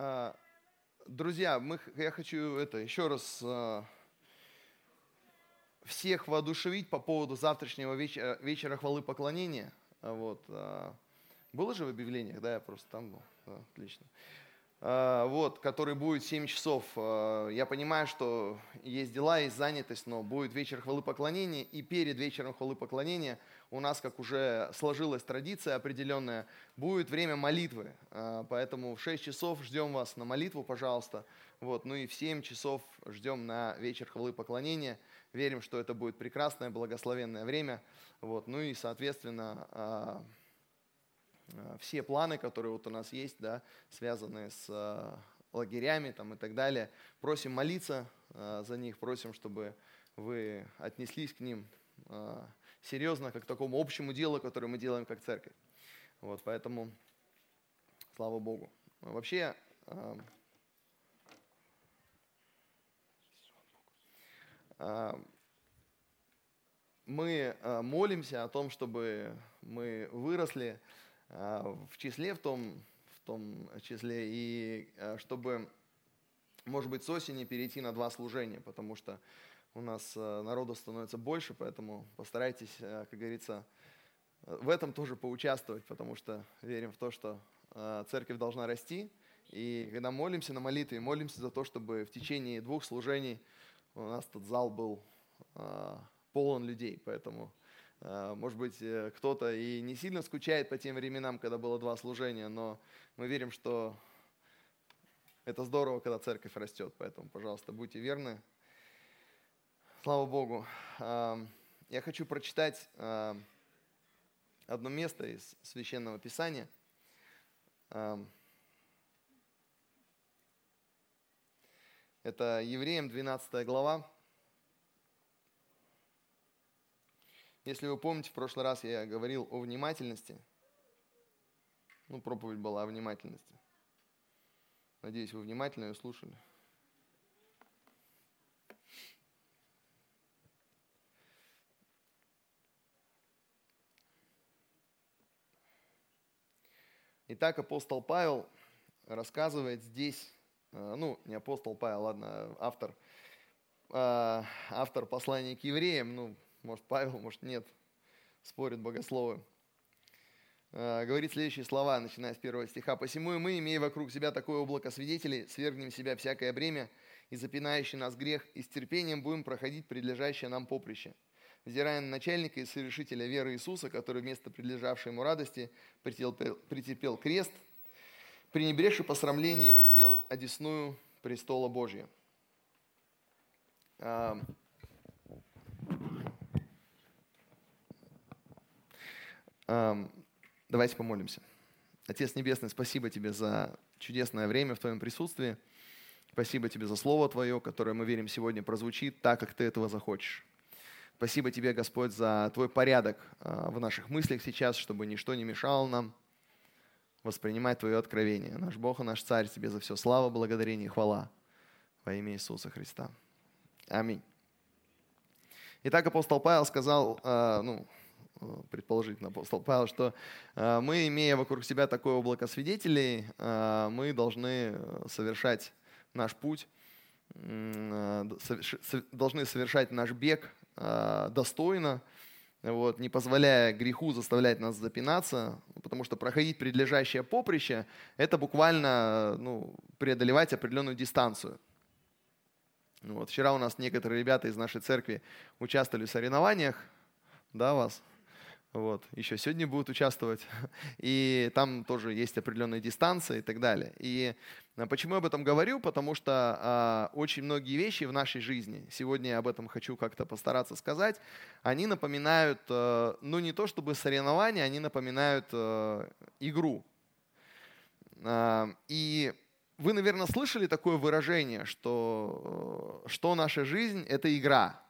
А, друзья, мы, я хочу это еще раз а, всех воодушевить по поводу завтрашнего вечера, вечера хвалы поклонения. Вот. А, было же в объявлениях, да, я просто там был. Да, отлично. А, вот, который будет 7 часов. А, я понимаю, что есть дела, есть занятость, но будет вечер хвалы поклонения, и перед вечером хвалы поклонения у нас, как уже сложилась традиция определенная, будет время молитвы. А, поэтому в 6 часов ждем вас на молитву, пожалуйста. Вот, ну и в 7 часов ждем на вечер хвалы поклонения. Верим, что это будет прекрасное, благословенное время. Вот, ну и, соответственно, все планы, которые вот у нас есть, да, связанные с э, лагерями там, и так далее. Просим молиться э, за них, просим, чтобы вы отнеслись к ним серьезно, как к такому общему делу, которое мы делаем как церковь. Вот, поэтому слава Богу. Вообще, мы молимся о том, чтобы мы выросли в числе, в том, в том числе, и а, чтобы, может быть, с осени перейти на два служения, потому что у нас а, народу становится больше, поэтому постарайтесь, как говорится, в этом тоже поучаствовать, потому что верим в то, что церковь должна расти, и когда молимся на молитве, молимся за то, чтобы в течение двух служений у нас этот зал был полон людей, поэтому а, может быть, э, кто-то и не сильно скучает по тем временам, когда было два служения, но мы верим, что это здорово, когда церковь растет. Поэтому, пожалуйста, будьте верны. Слава Богу. Я хочу прочитать одно место из Священного Писания. Это Евреям 12 глава. Если вы помните, в прошлый раз я говорил о внимательности. Ну, проповедь была о внимательности. Надеюсь, вы внимательно ее слушали. Итак, апостол Павел рассказывает здесь, э, ну, не апостол Павел, ладно, автор, э, автор послания к евреям, ну, может Павел, может нет, спорят богословы. А, говорит следующие слова, начиная с первого стиха. «Посему и мы, имея вокруг себя такое облако свидетелей, свергнем себя всякое бремя и запинающий нас грех, и с терпением будем проходить предлежащее нам поприще, взирая на начальника и совершителя веры Иисуса, который вместо предлежавшей ему радости претерпел, претерпел крест, пренебрежший посрамление и воссел одесную престола Божия». Давайте помолимся. Отец Небесный, спасибо Тебе за чудесное время в Твоем присутствии. Спасибо Тебе за Слово Твое, которое, мы верим, сегодня прозвучит так, как Ты этого захочешь. Спасибо Тебе, Господь, за Твой порядок а, в наших мыслях сейчас, чтобы ничто не мешало нам воспринимать Твое откровение. Наш Бог и наш Царь, Тебе за все слава, благодарение и хвала во имя Иисуса Христа. Аминь. Итак, апостол Павел сказал, а, ну, предположительно апостол Павел, что э, мы, имея вокруг себя такое облако свидетелей, э, мы должны совершать наш путь, должны совершать наш бег достойно, вот, не позволяя греху заставлять нас запинаться, потому что проходить предлежащее поприще – это буквально ну, преодолевать определенную дистанцию. Вот, вчера у нас некоторые ребята из нашей церкви участвовали в соревнованиях, да, вас? Вот. Еще сегодня будут участвовать. И там тоже есть определенная дистанция и так далее. И а, почему я об этом говорю? Потому что а, очень многие вещи в нашей жизни, сегодня я об этом хочу как-то постараться сказать, они напоминают, а, ну не то чтобы соревнования, они напоминают а, игру. А, и вы, наверное, слышали такое выражение, что, э, что наша жизнь – это игра.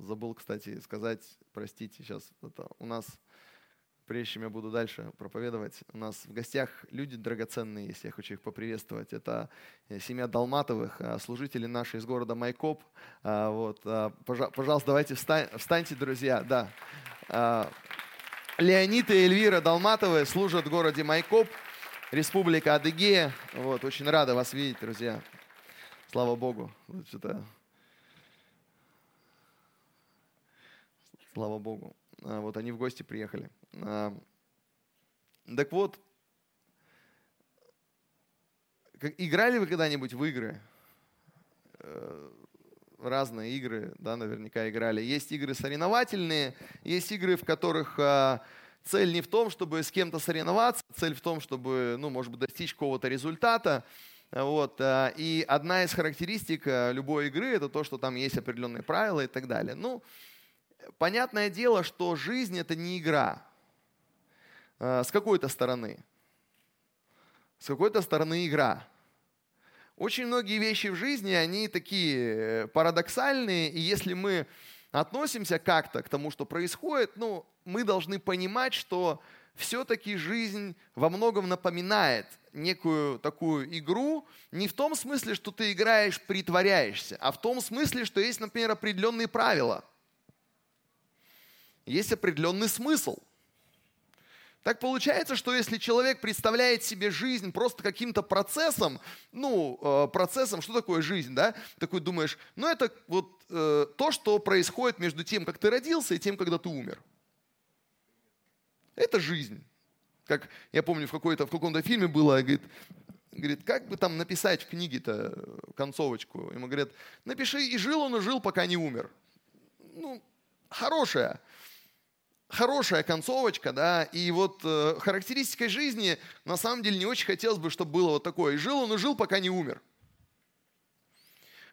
Забыл, кстати, сказать, простите, сейчас это у нас, прежде чем я буду дальше проповедовать, у нас в гостях люди драгоценные есть, я хочу их поприветствовать. Это э, семья Долматовых, э, служители наши из города Майкоп. А, вот, а, пожалуйста, давайте встаньте, друзья. Да. А, Леонид и Эльвира Долматовы служат в городе Майкоп. Республика Адыгея. Вот, очень рада вас видеть, друзья. Слава Богу. Что-то... Слава Богу. А, вот они в гости приехали. А, так вот, играли вы когда-нибудь в игры? Э, разные игры, да, наверняка играли. Есть игры соревновательные, есть игры, в которых а, цель не в том, чтобы с кем-то соревноваться, цель в том, чтобы, ну, может быть, достичь какого-то результата. Вот. И одна из характеристик любой игры – это то, что там есть определенные правила и так далее. Ну, понятное дело, что жизнь – это не игра. С какой-то стороны. С какой-то стороны игра. Очень многие вещи в жизни, они такие э, парадоксальные, и если мы относимся как-то к тому, что происходит, ну, мы должны понимать, что все-таки жизнь во многом напоминает некую такую игру, не в том смысле, что ты играешь, притворяешься, а в том смысле, что есть, например, определенные правила. Есть определенный смысл – так получается, что если человек представляет себе жизнь просто каким-то процессом, ну, э, процессом, что такое жизнь, да? Такой думаешь, ну это вот э, то, что происходит между тем, как ты родился, и тем, когда ты умер. Это жизнь. Как я помню, в, какой-то, в каком-то фильме было, говорит, говорит, как бы там написать в книге-то концовочку? Ему говорят, напиши, и жил он, и жил, пока не умер. Ну, хорошая хорошая концовочка, да, и вот э, характеристикой жизни на самом деле не очень хотелось бы, чтобы было вот такое. И жил он и жил, пока не умер.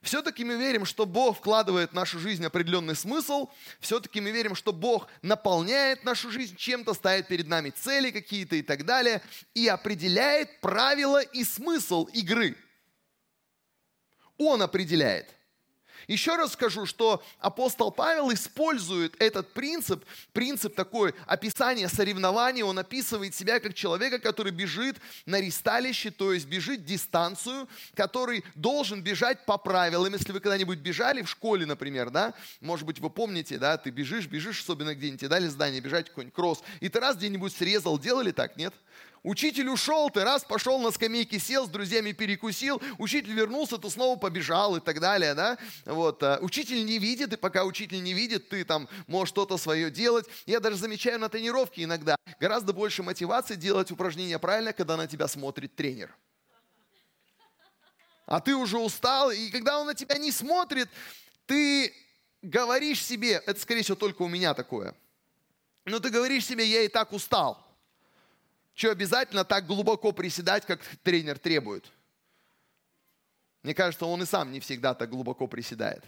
Все-таки мы верим, что Бог вкладывает в нашу жизнь определенный смысл. Все-таки мы верим, что Бог наполняет нашу жизнь чем-то, ставит перед нами цели какие-то и так далее. И определяет правила и смысл игры. Он определяет. Еще раз скажу, что апостол Павел использует этот принцип, принцип такой описания соревнований, он описывает себя как человека, который бежит на ристалище, то есть бежит дистанцию, который должен бежать по правилам. Если вы когда-нибудь бежали в школе, например, да, может быть, вы помните, да, ты бежишь, бежишь, особенно где-нибудь, дали здание, бежать какой-нибудь кросс, и ты раз где-нибудь срезал, делали так, нет? Учитель ушел, ты раз пошел на скамейке, сел, с друзьями перекусил, учитель вернулся, ты снова побежал и так далее, да? Вот. А, учитель не видит, и пока учитель не видит, ты там можешь что-то свое делать. Я даже замечаю на тренировке иногда гораздо больше мотивации делать упражнения правильно, когда на тебя смотрит тренер. А ты уже устал, и когда он на тебя не смотрит, ты говоришь себе, это скорее всего только у меня такое, но ты говоришь себе, я и так устал. Что обязательно так глубоко приседать, как тренер требует? Мне кажется, он и сам не всегда так глубоко приседает.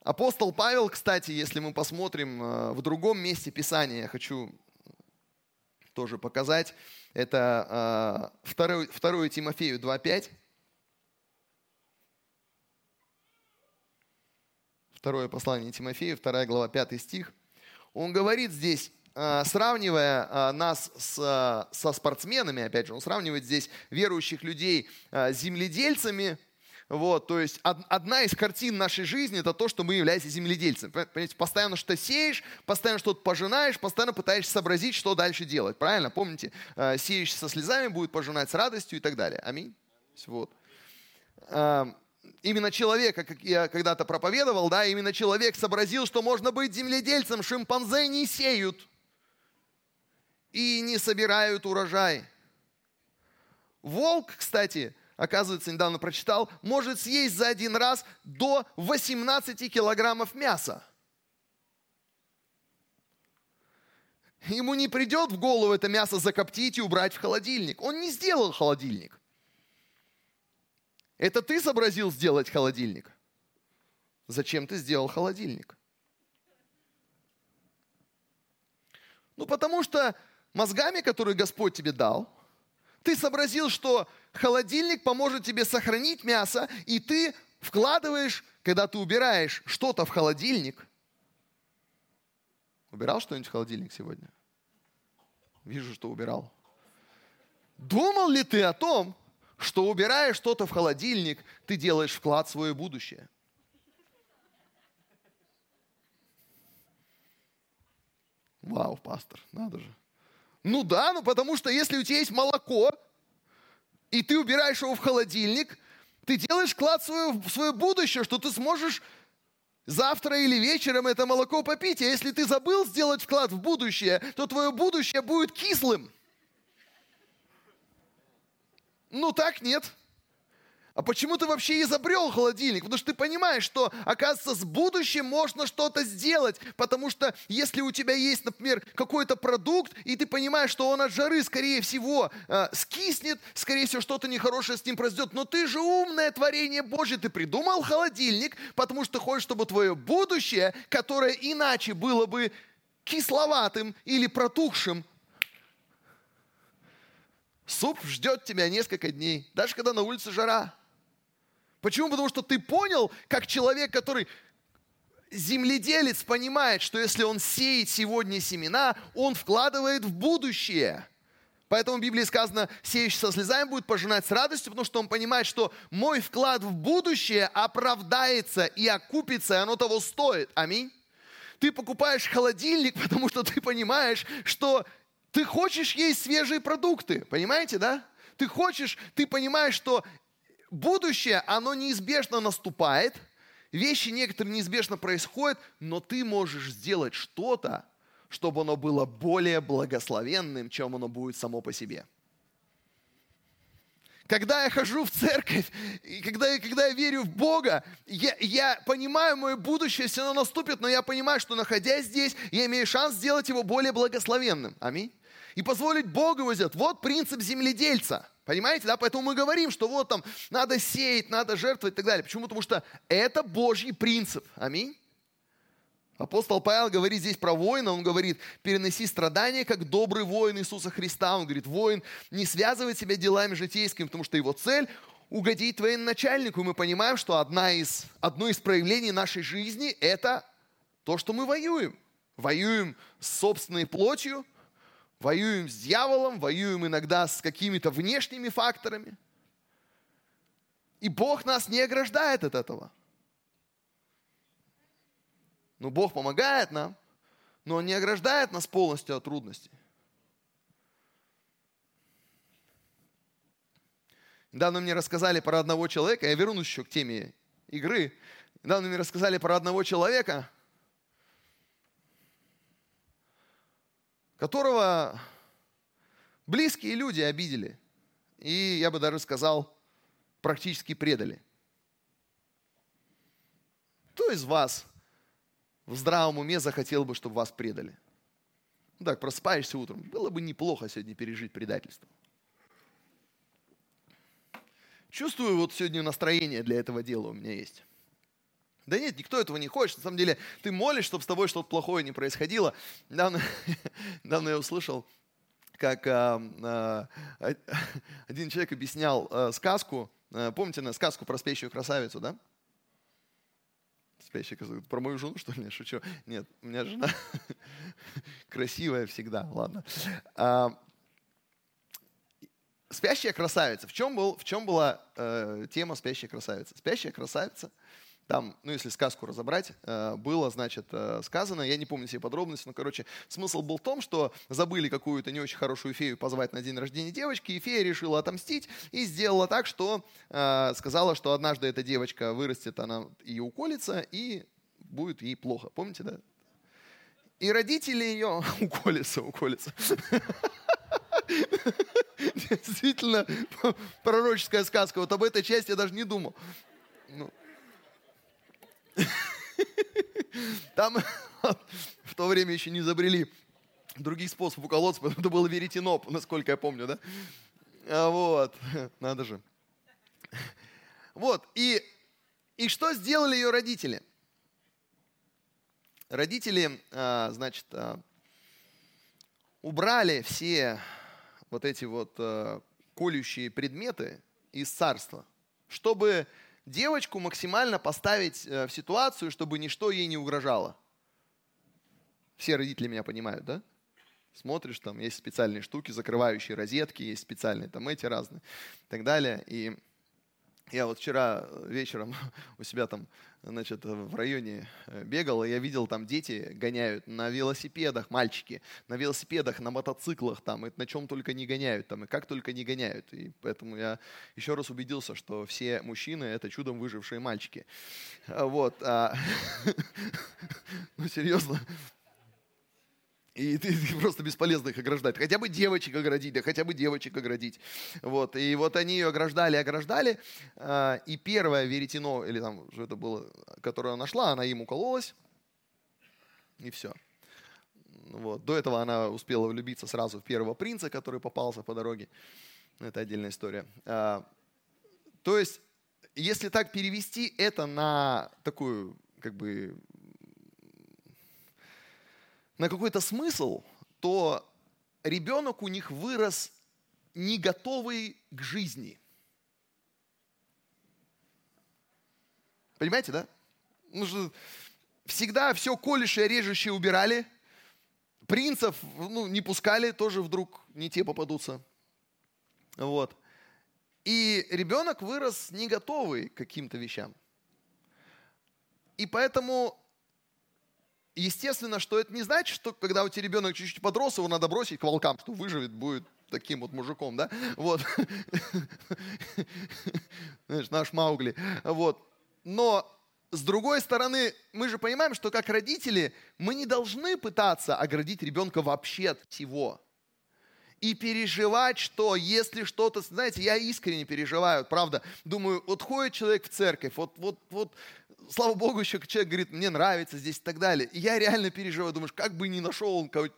Апостол Павел, кстати, если мы посмотрим э, в другом месте Писания, я хочу тоже показать, это 2, 2 Тимофею 2.5. Второе послание Тимофею, 2 глава, 5 стих – он говорит здесь, а, сравнивая а, нас с, а, со спортсменами, опять же, он сравнивает здесь верующих людей с земледельцами, вот, то есть одна из картин нашей жизни это то, что мы являемся земледельцами. Понимаете, постоянно что-то сеешь, постоянно что-то пожинаешь, постоянно пытаешься сообразить, что дальше делать. Правильно? Помните, сеющий со слезами будет пожинать с радостью и так далее. Аминь. Вот именно человека, как я когда-то проповедовал, да, именно человек сообразил, что можно быть земледельцем, шимпанзе не сеют и не собирают урожай. Волк, кстати, оказывается, недавно прочитал, может съесть за один раз до 18 килограммов мяса. Ему не придет в голову это мясо закоптить и убрать в холодильник. Он не сделал холодильник. Это ты сообразил сделать холодильник? Зачем ты сделал холодильник? Ну, потому что мозгами, которые Господь тебе дал, ты сообразил, что холодильник поможет тебе сохранить мясо, и ты вкладываешь, когда ты убираешь что-то в холодильник. Убирал что-нибудь в холодильник сегодня? Вижу, что убирал. Думал ли ты о том, что убирая что-то в холодильник, ты делаешь вклад в свое будущее. Вау, пастор, надо же. Ну да, ну потому что если у тебя есть молоко, и ты убираешь его в холодильник, ты делаешь вклад в свое, в свое будущее, что ты сможешь завтра или вечером это молоко попить. А если ты забыл сделать вклад в будущее, то твое будущее будет кислым. Ну так нет. А почему ты вообще изобрел холодильник? Потому что ты понимаешь, что, оказывается, с будущим можно что-то сделать. Потому что если у тебя есть, например, какой-то продукт, и ты понимаешь, что он от жары, скорее всего, э, скиснет, скорее всего, что-то нехорошее с ним произойдет. Но ты же умное творение Божье, ты придумал холодильник, потому что хочешь, чтобы твое будущее, которое иначе было бы кисловатым или протухшим, суп ждет тебя несколько дней, даже когда на улице жара. Почему? Потому что ты понял, как человек, который земледелец понимает, что если он сеет сегодня семена, он вкладывает в будущее. Поэтому в Библии сказано, сеющий со слезами будет пожинать с радостью, потому что он понимает, что мой вклад в будущее оправдается и окупится, и оно того стоит. Аминь. Ты покупаешь холодильник, потому что ты понимаешь, что ты хочешь есть свежие продукты. Понимаете, да? Ты хочешь, ты понимаешь, что будущее, оно неизбежно наступает, вещи некоторые неизбежно происходят, но ты можешь сделать что-то, чтобы оно было более благословенным, чем оно будет само по себе. Когда я хожу в церковь, и когда, когда я верю в Бога, я, я понимаю, мое будущее все равно наступит, но я понимаю, что находясь здесь, я имею шанс сделать его более благословенным. Аминь. И позволить Богу его. Вот принцип земледельца – Понимаете, да? Поэтому мы говорим, что вот там надо сеять, надо жертвовать и так далее. Почему? Потому что это Божий принцип. Аминь. Апостол Павел говорит здесь про воина, он говорит, переноси страдания, как добрый воин Иисуса Христа. Он говорит, воин не связывает себя делами житейскими, потому что его цель угодить твоему начальнику. И мы понимаем, что одна из, одно из проявлений нашей жизни – это то, что мы воюем. Воюем с собственной плотью, Воюем с дьяволом, воюем иногда с какими-то внешними факторами. И Бог нас не ограждает от этого. Но Бог помогает нам, но Он не ограждает нас полностью от трудностей. Недавно мне рассказали про одного человека, я вернусь еще к теме игры. Недавно мне рассказали про одного человека, которого близкие люди обидели. И я бы даже сказал, практически предали. Кто из вас в здравом уме захотел бы, чтобы вас предали? Ну так, просыпаешься утром. Было бы неплохо сегодня пережить предательство. Чувствую, вот сегодня настроение для этого дела у меня есть. Да нет, никто этого не хочет. На самом деле, ты молишь, чтобы с тобой что-то плохое не происходило. Недавно, я услышал, как а, а, один человек объяснял а, сказку. Помните на сказку про спящую красавицу, да? Спящая красавица. Про мою жену, что ли? Шучу. Нет, у меня жена красивая всегда. Ладно. Спящая красавица. В чем, был, в чем была э, тема спящая красавица? Спящая красавица – там, ну если сказку разобрать, э, было, значит, э, сказано, я не помню все подробности, но, короче, смысл был в том, что забыли какую-то не очень хорошую фею позвать на день рождения девочки, и фея решила отомстить и сделала так, что э, сказала, что однажды эта девочка вырастет, она и уколется, и будет ей плохо. Помните, да? И родители ее уколятся, уколятся. Действительно, пророческая сказка. Вот об этой части я даже не думал. Ну, там в то время еще не изобрели других способов уколоться, потому это было веретено, насколько я помню, да? А вот, надо же. Вот, и, и что сделали ее родители? Родители, а, значит, а, убрали все вот эти вот а, колющие предметы из царства, чтобы девочку максимально поставить э, в ситуацию, чтобы ничто ей не угрожало. Все родители меня понимают, да? Смотришь, там есть специальные штуки, закрывающие розетки, есть специальные там эти разные и так далее. И Я вот вчера вечером у себя там, значит, в районе э, бегал, и я видел, там дети гоняют на велосипедах, мальчики, на велосипедах, на мотоциклах, там, и на чем только не гоняют, там, и как только не гоняют. И поэтому я еще раз убедился, что все мужчины — это чудом выжившие мальчики. Вот. А, ну, серьезно, и ты, ты просто бесполезно их ограждать. Хотя бы девочек оградить, да хотя бы девочек оградить. Вот. И вот они ее ограждали, ограждали. А, и первое веретено, или там, что это было, которое она нашла, она им укололась. И все. Вот. До этого она успела влюбиться сразу в первого принца, который попался по дороге. Это отдельная история. А, то есть, если так перевести это на такую, как бы, на какой-то смысл, то ребенок у них вырос не готовый к жизни. Понимаете, да? Ну, что всегда все колющее, режущее убирали. Принцев ну, не пускали, тоже вдруг не те попадутся. Вот. И ребенок вырос не готовый к каким-то вещам. И поэтому естественно, что это не значит, что когда у тебя ребенок чуть-чуть подрос, его надо бросить к волкам, что выживет, будет таким вот мужиком, да? Вот. Знаешь, наш Маугли. Вот. Но с другой стороны, мы же понимаем, что как родители мы не должны пытаться оградить ребенка вообще от всего. И переживать, что если что-то, знаете, я искренне переживаю, правда. Думаю, вот ходит человек в церковь, вот, вот, вот слава Богу, еще человек говорит, мне нравится здесь и так далее. И я реально переживаю, думаешь, как бы не нашел он кого-то,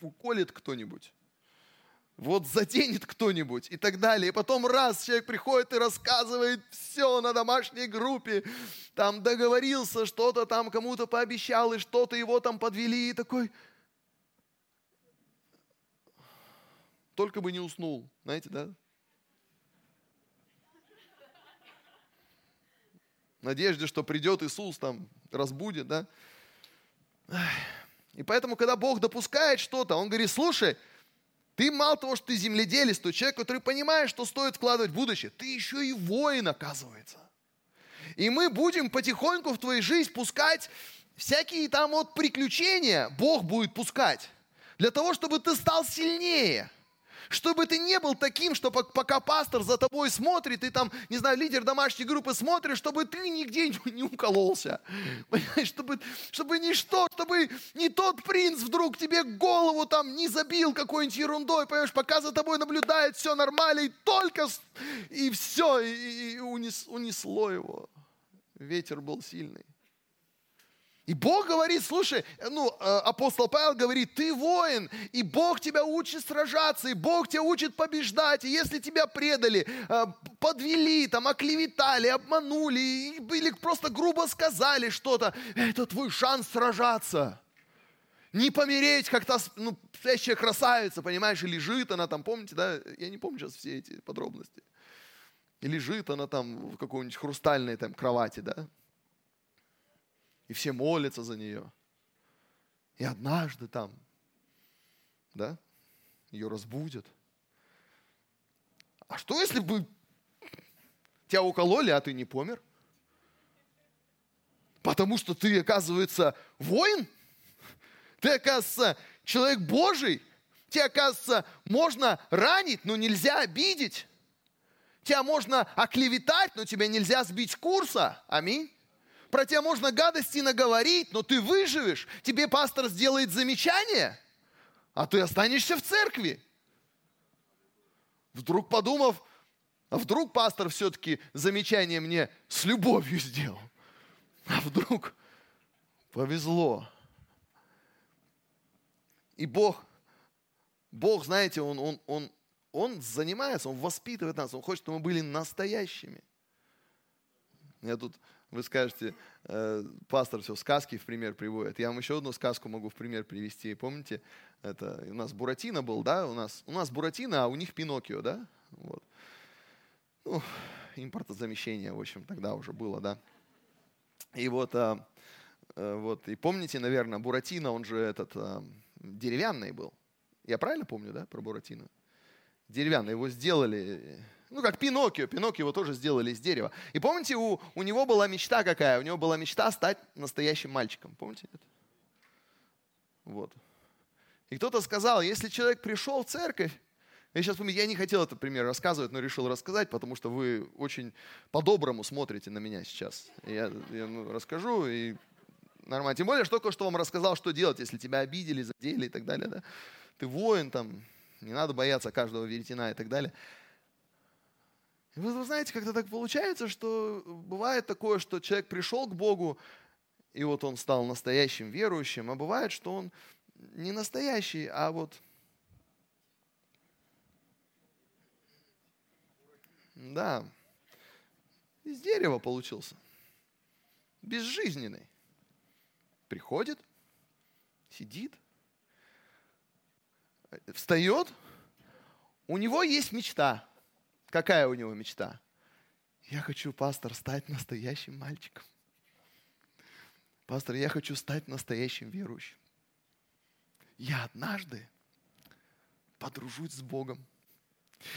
уколет кто-нибудь. Вот заденет кто-нибудь и так далее. И потом раз человек приходит и рассказывает все на домашней группе, там договорился, что-то там кому-то пообещал, и что-то его там подвели, и такой, только бы не уснул, знаете, да? Надежде, что придет Иисус, там, разбудит, да. И поэтому, когда Бог допускает что-то, Он говорит, слушай, ты мало того, что ты земледелец, то человек, который понимает, что стоит вкладывать в будущее, ты еще и воин, оказывается. И мы будем потихоньку в твою жизнь пускать всякие там вот приключения, Бог будет пускать, для того, чтобы ты стал сильнее – чтобы ты не был таким, что пока пастор за тобой смотрит, и там, не знаю, лидер домашней группы смотрит, чтобы ты нигде не укололся. Понимаешь, чтобы, чтобы ничто, чтобы не тот принц вдруг тебе голову там не забил какой-нибудь ерундой, понимаешь, пока за тобой наблюдает, все нормально, и только, и все, и, и унес, унесло его. Ветер был сильный. И Бог говорит, слушай, ну, э, апостол Павел говорит, ты воин, и Бог тебя учит сражаться, и Бог тебя учит побеждать, и если тебя предали, э, подвели, там, оклеветали, обманули, или просто грубо сказали что-то, это твой шанс сражаться. Не помереть, как то ну, спящая красавица, понимаешь, и лежит она там, помните, да, я не помню сейчас все эти подробности. И лежит она там в какой-нибудь хрустальной там кровати, да, и все молятся за нее. И однажды там, да, ее разбудят. А что, если бы тебя укололи, а ты не помер? Потому что ты, оказывается, воин? Ты, оказывается, человек Божий? Тебя, оказывается, можно ранить, но нельзя обидеть. Тебя можно оклеветать, но тебя нельзя сбить курса. Аминь про тебя можно гадости наговорить, но ты выживешь. Тебе пастор сделает замечание, а ты останешься в церкви. Вдруг подумав, а вдруг пастор все-таки замечание мне с любовью сделал. А вдруг повезло. И Бог, Бог, знаете, Он, он, он, он занимается, Он воспитывает нас, Он хочет, чтобы мы были настоящими. Я тут вы скажете, э, пастор все сказки в пример приводит. Я вам еще одну сказку могу в пример привести. Помните, это у нас Буратино был, да? У нас, у нас Буратино, а у них Пиноккио, да? Вот. Ну, импортозамещение, в общем, тогда уже было, да? И вот, а, а, вот, и помните, наверное, Буратино, он же этот а, деревянный был. Я правильно помню, да, про Буратино? деревянный, его сделали, ну как Пиноккио, Пиноккио его тоже сделали из дерева. И помните, у, у него была мечта какая? У него была мечта стать настоящим мальчиком. Помните это? Вот. И кто-то сказал, если человек пришел в церковь, я сейчас помню, я не хотел этот пример рассказывать, но решил рассказать, потому что вы очень по-доброму смотрите на меня сейчас. Я, я ну, расскажу и нормально. Тем более, что только что вам рассказал, что делать, если тебя обидели, задели и так далее. Да? Ты воин, там, не надо бояться каждого веретена и так далее. Вы, вы знаете, когда так получается, что бывает такое, что человек пришел к Богу, и вот он стал настоящим верующим, а бывает, что он не настоящий, а вот да, из дерева получился, безжизненный. Приходит, сидит, встает, у него есть мечта. Какая у него мечта? Я хочу, пастор, стать настоящим мальчиком. Пастор, я хочу стать настоящим верующим. Я однажды подружусь с Богом.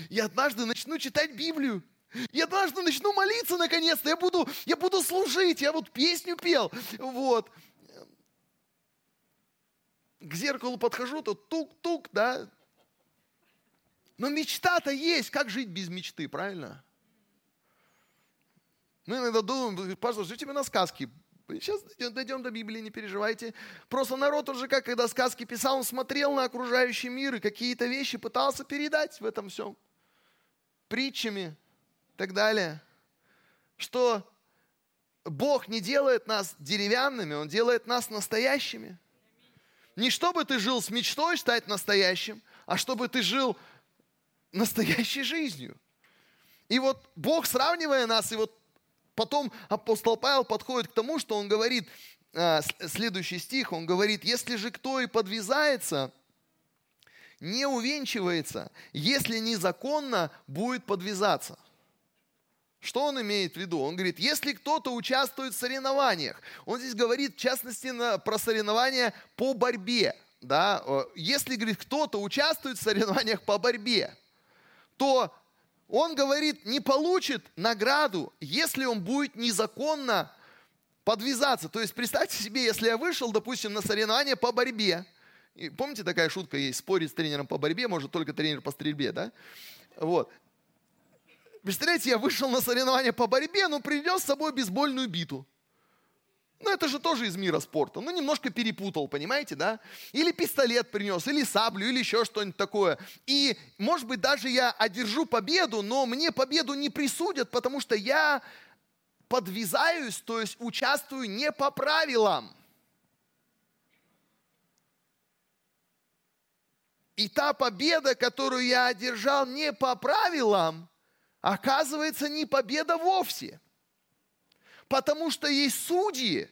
Я однажды начну читать Библию. Я однажды начну молиться наконец-то. Я буду, я буду служить. Я вот песню пел. Вот. К зеркалу подхожу, то тук-тук, да. Но мечта-то есть. Как жить без мечты, правильно? Мы иногда думаем, пастор, живите на сказки Сейчас дойдем до Библии, не переживайте. Просто народ уже, как когда сказки писал, он смотрел на окружающий мир и какие-то вещи пытался передать в этом всем. Притчами и так далее. Что Бог не делает нас деревянными, Он делает нас настоящими. Не чтобы ты жил с мечтой стать настоящим, а чтобы ты жил настоящей жизнью. И вот Бог, сравнивая нас, и вот Потом апостол Павел подходит к тому, что он говорит, а, следующий стих, он говорит, если же кто и подвязается, не увенчивается, если незаконно будет подвязаться. Что он имеет в виду? Он говорит, если кто-то участвует в соревнованиях, он здесь говорит, в частности, про соревнования по борьбе. Да? Если, говорит, кто-то участвует в соревнованиях по борьбе, то он говорит, не получит награду, если он будет незаконно подвязаться. То есть представьте себе, если я вышел, допустим, на соревнования по борьбе. И помните, такая шутка есть, спорить с тренером по борьбе может только тренер по стрельбе, да? Вот. Представляете, я вышел на соревнования по борьбе, но принес с собой бейсбольную биту. Ну, это же тоже из мира спорта. Ну, немножко перепутал, понимаете, да? Или пистолет принес, или саблю, или еще что-нибудь такое. И, может быть, даже я одержу победу, но мне победу не присудят, потому что я подвязаюсь, то есть участвую не по правилам. И та победа, которую я одержал не по правилам, оказывается не победа вовсе – Потому что есть судьи,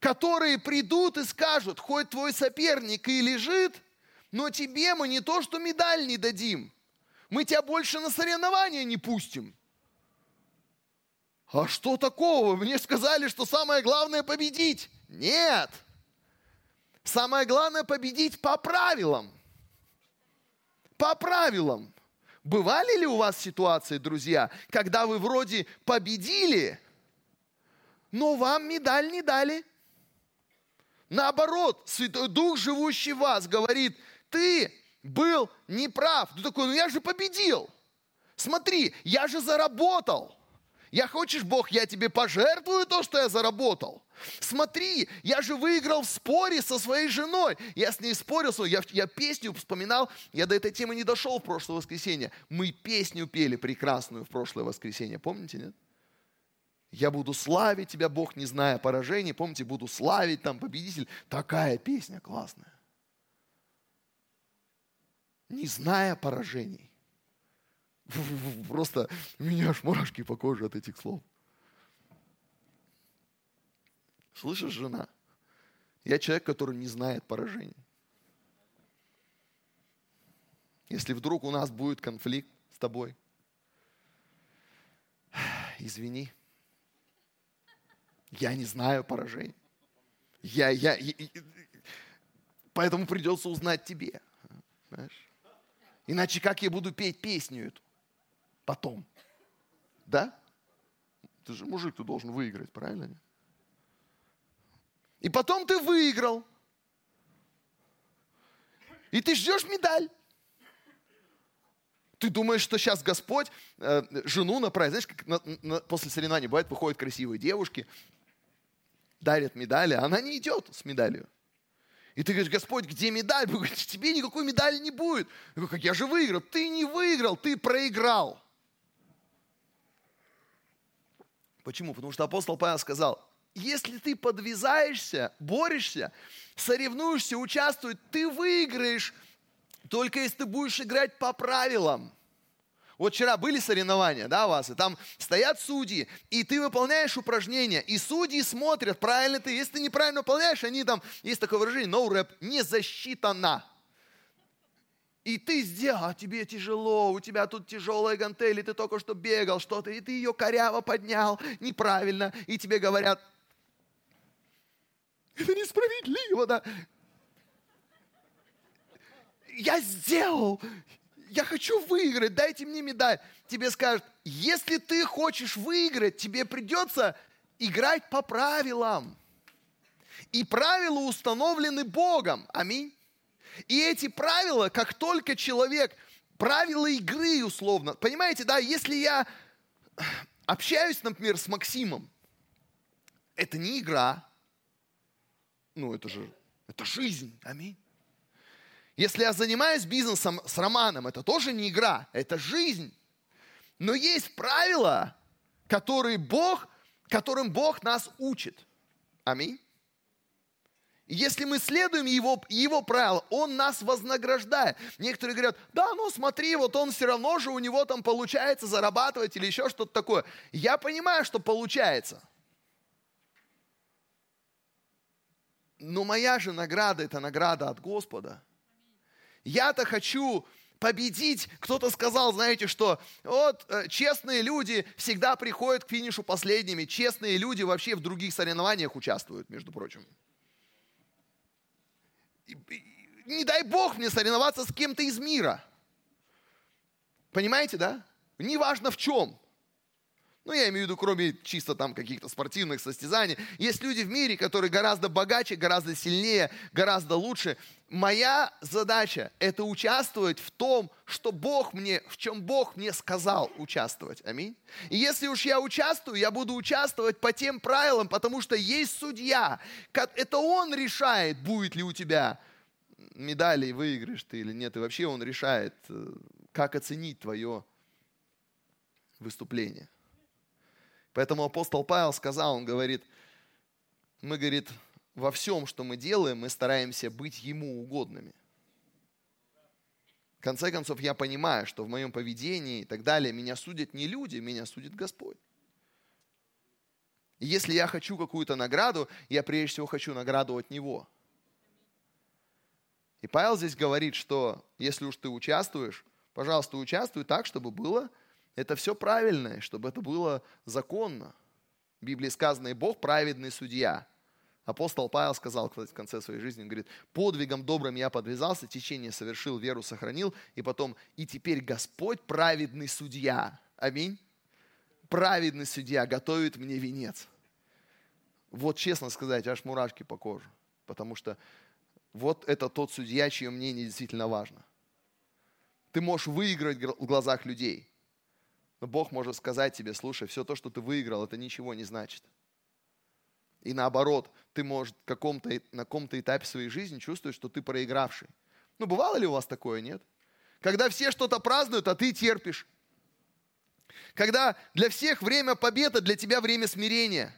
которые придут и скажут, хоть твой соперник и лежит, но тебе мы не то, что медаль не дадим, мы тебя больше на соревнования не пустим. А что такого? Мне сказали, что самое главное победить. Нет. Самое главное победить по правилам. По правилам. Бывали ли у вас ситуации, друзья, когда вы вроде победили, но вам медаль не дали. Наоборот, Святой Дух, живущий в вас, говорит, ты был неправ. Ты такой, ну я же победил. Смотри, я же заработал. Я хочешь, Бог, я тебе пожертвую то, что я заработал. Смотри, я же выиграл в споре со своей женой. Я с ней спорил, я, я песню вспоминал, я до этой темы не дошел в прошлое воскресенье. Мы песню пели прекрасную в прошлое воскресенье, помните, нет? Я буду славить тебя, Бог, не зная поражений. Помните, буду славить там победитель. Такая песня классная. Не зная поражений. Просто у меня аж мурашки по коже от этих слов. Слышишь, жена? Я человек, который не знает поражений. Если вдруг у нас будет конфликт с тобой, извини. Я не знаю поражений. Я, я, я, поэтому придется узнать тебе. Знаешь? Иначе как я буду петь песню эту потом? Да? Ты же мужик, ты должен выиграть, правильно? И потом ты выиграл. И ты ждешь медаль. Ты думаешь, что сейчас Господь э, жену направит. Знаешь, как на, на, после соревнований бывает, выходят красивые девушки, дарят медали, а она не идет с медалью. И ты говоришь, Господь, где медаль? Вы говорите, тебе никакой медали не будет. Я говорю, как я же выиграл? Ты не выиграл, ты проиграл. Почему? Потому что апостол Павел сказал, если ты подвязаешься, борешься, соревнуешься, участвуешь, ты выиграешь, только если ты будешь играть по правилам. Вот вчера были соревнования, да, у вас, и там стоят судьи, и ты выполняешь упражнения, и судьи смотрят, правильно ты, если ты неправильно выполняешь, они там, есть такое выражение, no rap, не засчитано. И ты сделал, а тебе тяжело, у тебя тут тяжелая гантели, ты только что бегал что-то, и ты ее коряво поднял неправильно, и тебе говорят, это несправедливо, да. Я сделал, я хочу выиграть, дайте мне медаль. Тебе скажут, если ты хочешь выиграть, тебе придется играть по правилам. И правила установлены Богом. Аминь. И эти правила, как только человек, правила игры условно, понимаете, да, если я общаюсь, например, с Максимом, это не игра, ну это же, это жизнь, аминь. Если я занимаюсь бизнесом с Романом, это тоже не игра, это жизнь. Но есть правила, которые Бог, которым Бог нас учит. Аминь. Если мы следуем его, его правилам, он нас вознаграждает. Некоторые говорят, да, ну смотри, вот он все равно же, у него там получается зарабатывать или еще что-то такое. Я понимаю, что получается. Но моя же награда – это награда от Господа. Я-то хочу победить. Кто-то сказал, знаете что, вот э, честные люди всегда приходят к финишу последними. Честные люди вообще в других соревнованиях участвуют, между прочим не дай бог мне соревноваться с кем-то из мира. Понимаете, да? Неважно в чем. Ну, я имею в виду, кроме чисто там каких-то спортивных состязаний. Есть люди в мире, которые гораздо богаче, гораздо сильнее, гораздо лучше. Моя задача – это участвовать в том, что Бог мне, в чем Бог мне сказал участвовать. Аминь. И если уж я участвую, я буду участвовать по тем правилам, потому что есть судья. Это он решает, будет ли у тебя медали, выиграешь ты или нет. И вообще он решает, э, как оценить твое выступление. Поэтому апостол Павел сказал, он говорит, мы, говорит, во всем, что мы делаем, мы стараемся быть Ему угодными. В конце концов, я понимаю, что в моем поведении и так далее меня судят не люди, меня судит Господь. И если я хочу какую-то награду, я прежде всего хочу награду от Него. И Павел здесь говорит, что если уж ты участвуешь, пожалуйста, участвуй так, чтобы было это все правильное, чтобы это было законно. В Библии сказано, и Бог праведный судья. Апостол Павел сказал кстати, в конце своей жизни, он говорит, подвигом добрым я подвязался, течение совершил, веру сохранил, и потом, и теперь Господь праведный судья. Аминь. Праведный судья готовит мне венец. Вот честно сказать, аж мурашки по коже. Потому что вот это тот судья, чье мнение действительно важно. Ты можешь выиграть в глазах людей – но Бог может сказать тебе, слушай, все то, что ты выиграл, это ничего не значит. И наоборот, ты, может, каком-то, на каком-то этапе своей жизни чувствуешь, что ты проигравший. Ну, бывало ли у вас такое, нет? Когда все что-то празднуют, а ты терпишь. Когда для всех время победы, для тебя время смирения.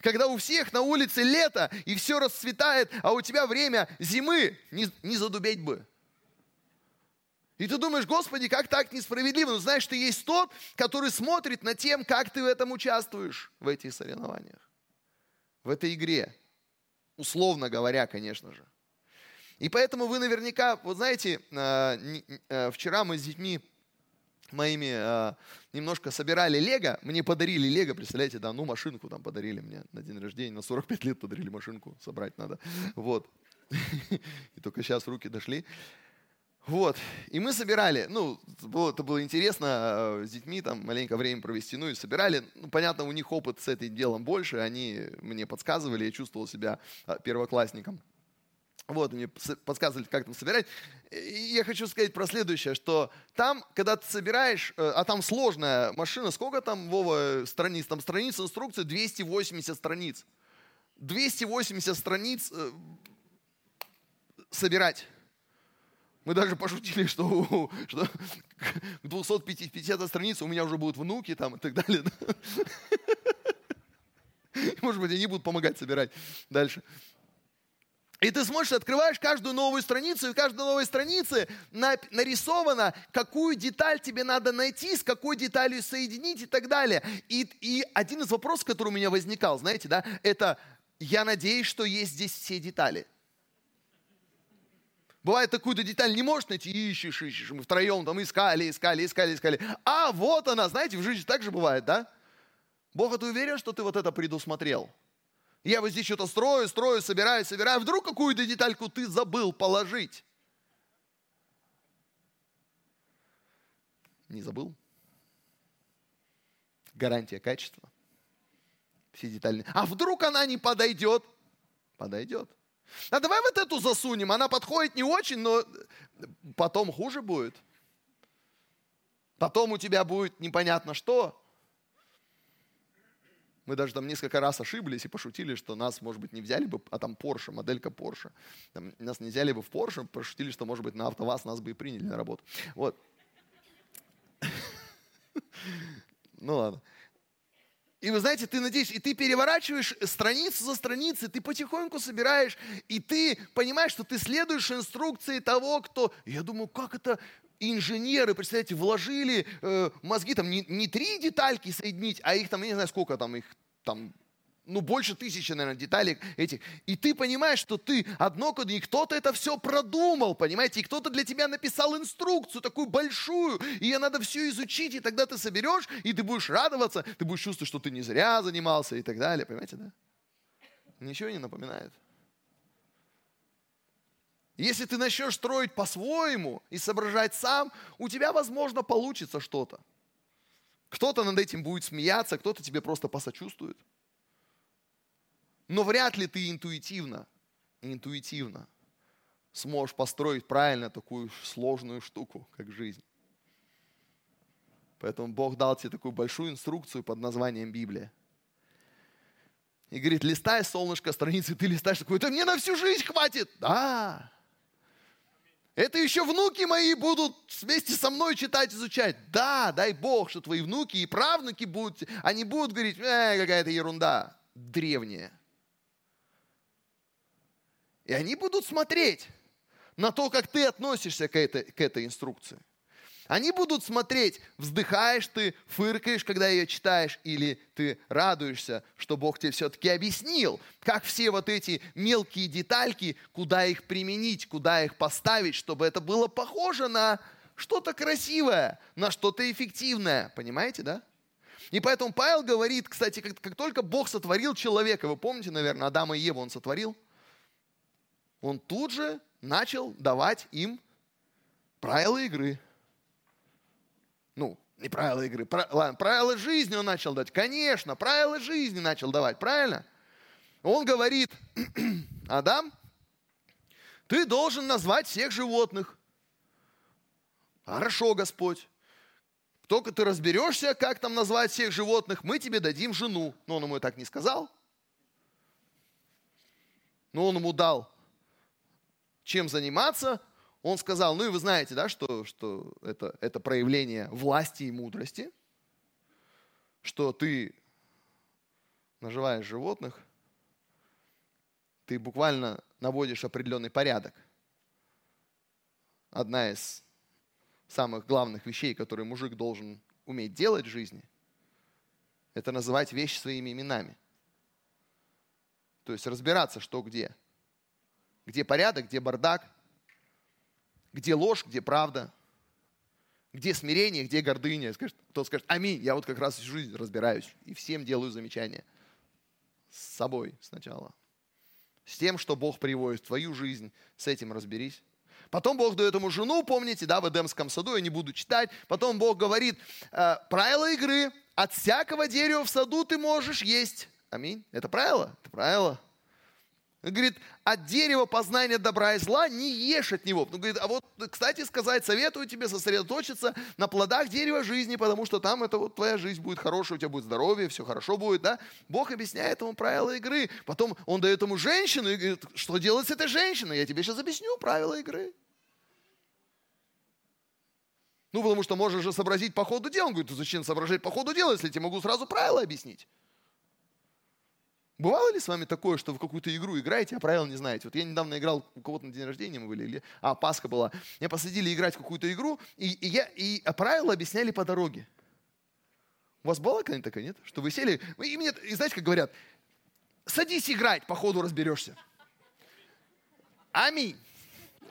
Когда у всех на улице лето, и все расцветает, а у тебя время зимы, не, не задубеть бы. И ты думаешь, Господи, как так несправедливо? Но знаешь, что есть тот, который смотрит на тем, как ты в этом участвуешь, в этих соревнованиях, в этой игре. Условно говоря, конечно же. И поэтому вы наверняка, вот знаете, э, э, вчера мы с детьми моими э, немножко собирали лего, мне подарили лего, представляете, да, ну машинку там подарили мне на день рождения, на 45 лет подарили машинку, собрать надо, вот. И только сейчас руки дошли. Вот. И мы собирали, ну, было, это было интересно э, с детьми, там, маленько время провести, ну, и собирали. Ну, понятно, у них опыт с этим делом больше, они мне подсказывали, я чувствовал себя э, первоклассником. Вот, мне подсказывали, как там собирать. И я хочу сказать про следующее, что там, когда ты собираешь, э, а там сложная машина, сколько там, Вова, страниц? Там страниц инструкции 280 страниц. 280 страниц собирать. Мы даже пошутили, что, что к 250 странице у меня уже будут внуки там и так далее. Может быть, они будут помогать собирать дальше. И ты смотришь, открываешь каждую новую страницу, и каждой новой странице нарисовано, какую деталь тебе надо найти, с какой деталью соединить и так далее. И, и один из вопросов, который у меня возникал, знаете, да, это я надеюсь, что есть здесь все детали. Бывает, такую-то деталь не можешь найти, ищешь, ищешь. Мы втроем там искали, искали, искали, искали. А вот она, знаете, в жизни так же бывает, да? Бог, а ты уверен, что ты вот это предусмотрел? Я вот здесь что-то строю, строю, собираю, собираю. Вдруг какую-то детальку ты забыл положить? Не забыл? Гарантия качества. Все детали. А вдруг она не подойдет? Подойдет. А давай вот эту засунем, она подходит не очень, но потом хуже будет. Потом у тебя будет непонятно что. Мы даже там несколько раз ошиблись и пошутили, что нас, может быть, не взяли бы, а там Porsche, моделька Porsche. Там, нас не взяли бы в Porsche, пошутили, что, может быть, на АвтоВАЗ нас бы и приняли на работу. Вот. Ну ладно. И вы знаете, ты надеешь, и ты переворачиваешь страницу за страницей, ты потихоньку собираешь, и ты понимаешь, что ты следуешь инструкции того, кто... Я думаю, как это инженеры, представляете, вложили э, мозги, там не, не три детальки соединить, а их там, я не знаю, сколько там их, там ну, больше тысячи, наверное, деталей этих. И ты понимаешь, что ты одно, и кто-то это все продумал, понимаете, и кто-то для тебя написал инструкцию такую большую, и ее надо все изучить, и тогда ты соберешь, и ты будешь радоваться, ты будешь чувствовать, что ты не зря занимался и так далее, понимаете, да? Ничего не напоминает. Если ты начнешь строить по-своему и соображать сам, у тебя, возможно, получится что-то. Кто-то над этим будет смеяться, кто-то тебе просто посочувствует – но вряд ли ты интуитивно, интуитивно сможешь построить правильно такую сложную штуку, как жизнь. Поэтому Бог дал тебе такую большую инструкцию под названием Библия. И говорит, листай, солнышко, страницы, ты листаешь такой, это мне на всю жизнь хватит. Да. Это еще внуки мои будут вместе со мной читать, изучать. Да, дай Бог, что твои внуки и правнуки будут, они будут говорить, э, какая-то ерунда древняя. И они будут смотреть на то, как ты относишься к этой, к этой инструкции. Они будут смотреть, вздыхаешь ты, фыркаешь, когда ее читаешь, или ты радуешься, что Бог тебе все-таки объяснил, как все вот эти мелкие детальки, куда их применить, куда их поставить, чтобы это было похоже на что-то красивое, на что-то эффективное. Понимаете, да? И поэтому Павел говорит, кстати, как, как только Бог сотворил человека, вы помните, наверное, Адама и Еву он сотворил – он тут же начал давать им правила игры. Ну, не правила игры, правила жизни он начал давать. Конечно, правила жизни начал давать, правильно? Он говорит, Адам, ты должен назвать всех животных. Хорошо, Господь. Только ты разберешься, как там назвать всех животных, мы тебе дадим жену. Но он ему так не сказал. Но он ему дал чем заниматься, он сказал, ну и вы знаете, да, что, что это, это проявление власти и мудрости, что ты наживаешь животных, ты буквально наводишь определенный порядок. Одна из самых главных вещей, которые мужик должен уметь делать в жизни, это называть вещи своими именами. То есть разбираться, что где – где порядок, где бардак, где ложь, где правда, где смирение, где гордыня. Кто скажет, аминь, я вот как раз всю жизнь разбираюсь и всем делаю замечания. С собой сначала. С тем, что Бог приводит в твою жизнь, с этим разберись. Потом Бог дает ему жену, помните, да, в Эдемском саду, я не буду читать. Потом Бог говорит, э, правила игры, от всякого дерева в саду ты можешь есть. Аминь. Это правило? Это правило. Он говорит, от дерева познания добра и зла не ешь от него. Он говорит, а вот, кстати сказать, советую тебе сосредоточиться на плодах дерева жизни, потому что там это вот твоя жизнь будет хорошая, у тебя будет здоровье, все хорошо будет, да? Бог объясняет ему правила игры. Потом он дает ему женщину и говорит, что делать с этой женщиной? Я тебе сейчас объясню правила игры. Ну, потому что можешь же сообразить по ходу дела. Он говорит, зачем соображать по ходу дела, если я тебе могу сразу правила объяснить? Бывало ли с вами такое, что в какую-то игру играете, а правил не знаете? Вот я недавно играл, у кого-то на день рождения мы были, или, а, Пасха была. Меня посадили играть в какую-то игру, и, и, я, и правила объясняли по дороге. У вас была когда-нибудь такая, нет? Что вы сели, и, мне, и знаете, как говорят, садись играть, по ходу разберешься. Аминь.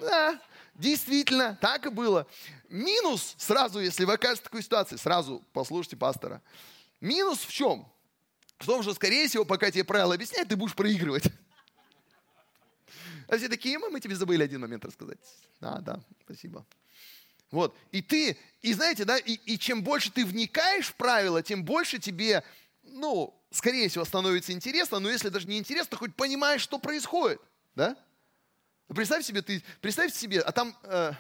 Да, действительно, так и было. Минус сразу, если вы окажетесь в такой ситуации, сразу послушайте пастора. Минус в чем? В том, что, скорее всего, пока тебе правила объясняют, ты будешь проигрывать. А все такие, мы, мы тебе забыли один момент рассказать. А, да, спасибо. Вот, и ты, и знаете, да, и, и чем больше ты вникаешь в правила, тем больше тебе, ну, скорее всего, становится интересно, но если даже не интересно, хоть понимаешь, что происходит, да? Представь себе, ты, представь себе, а там, э,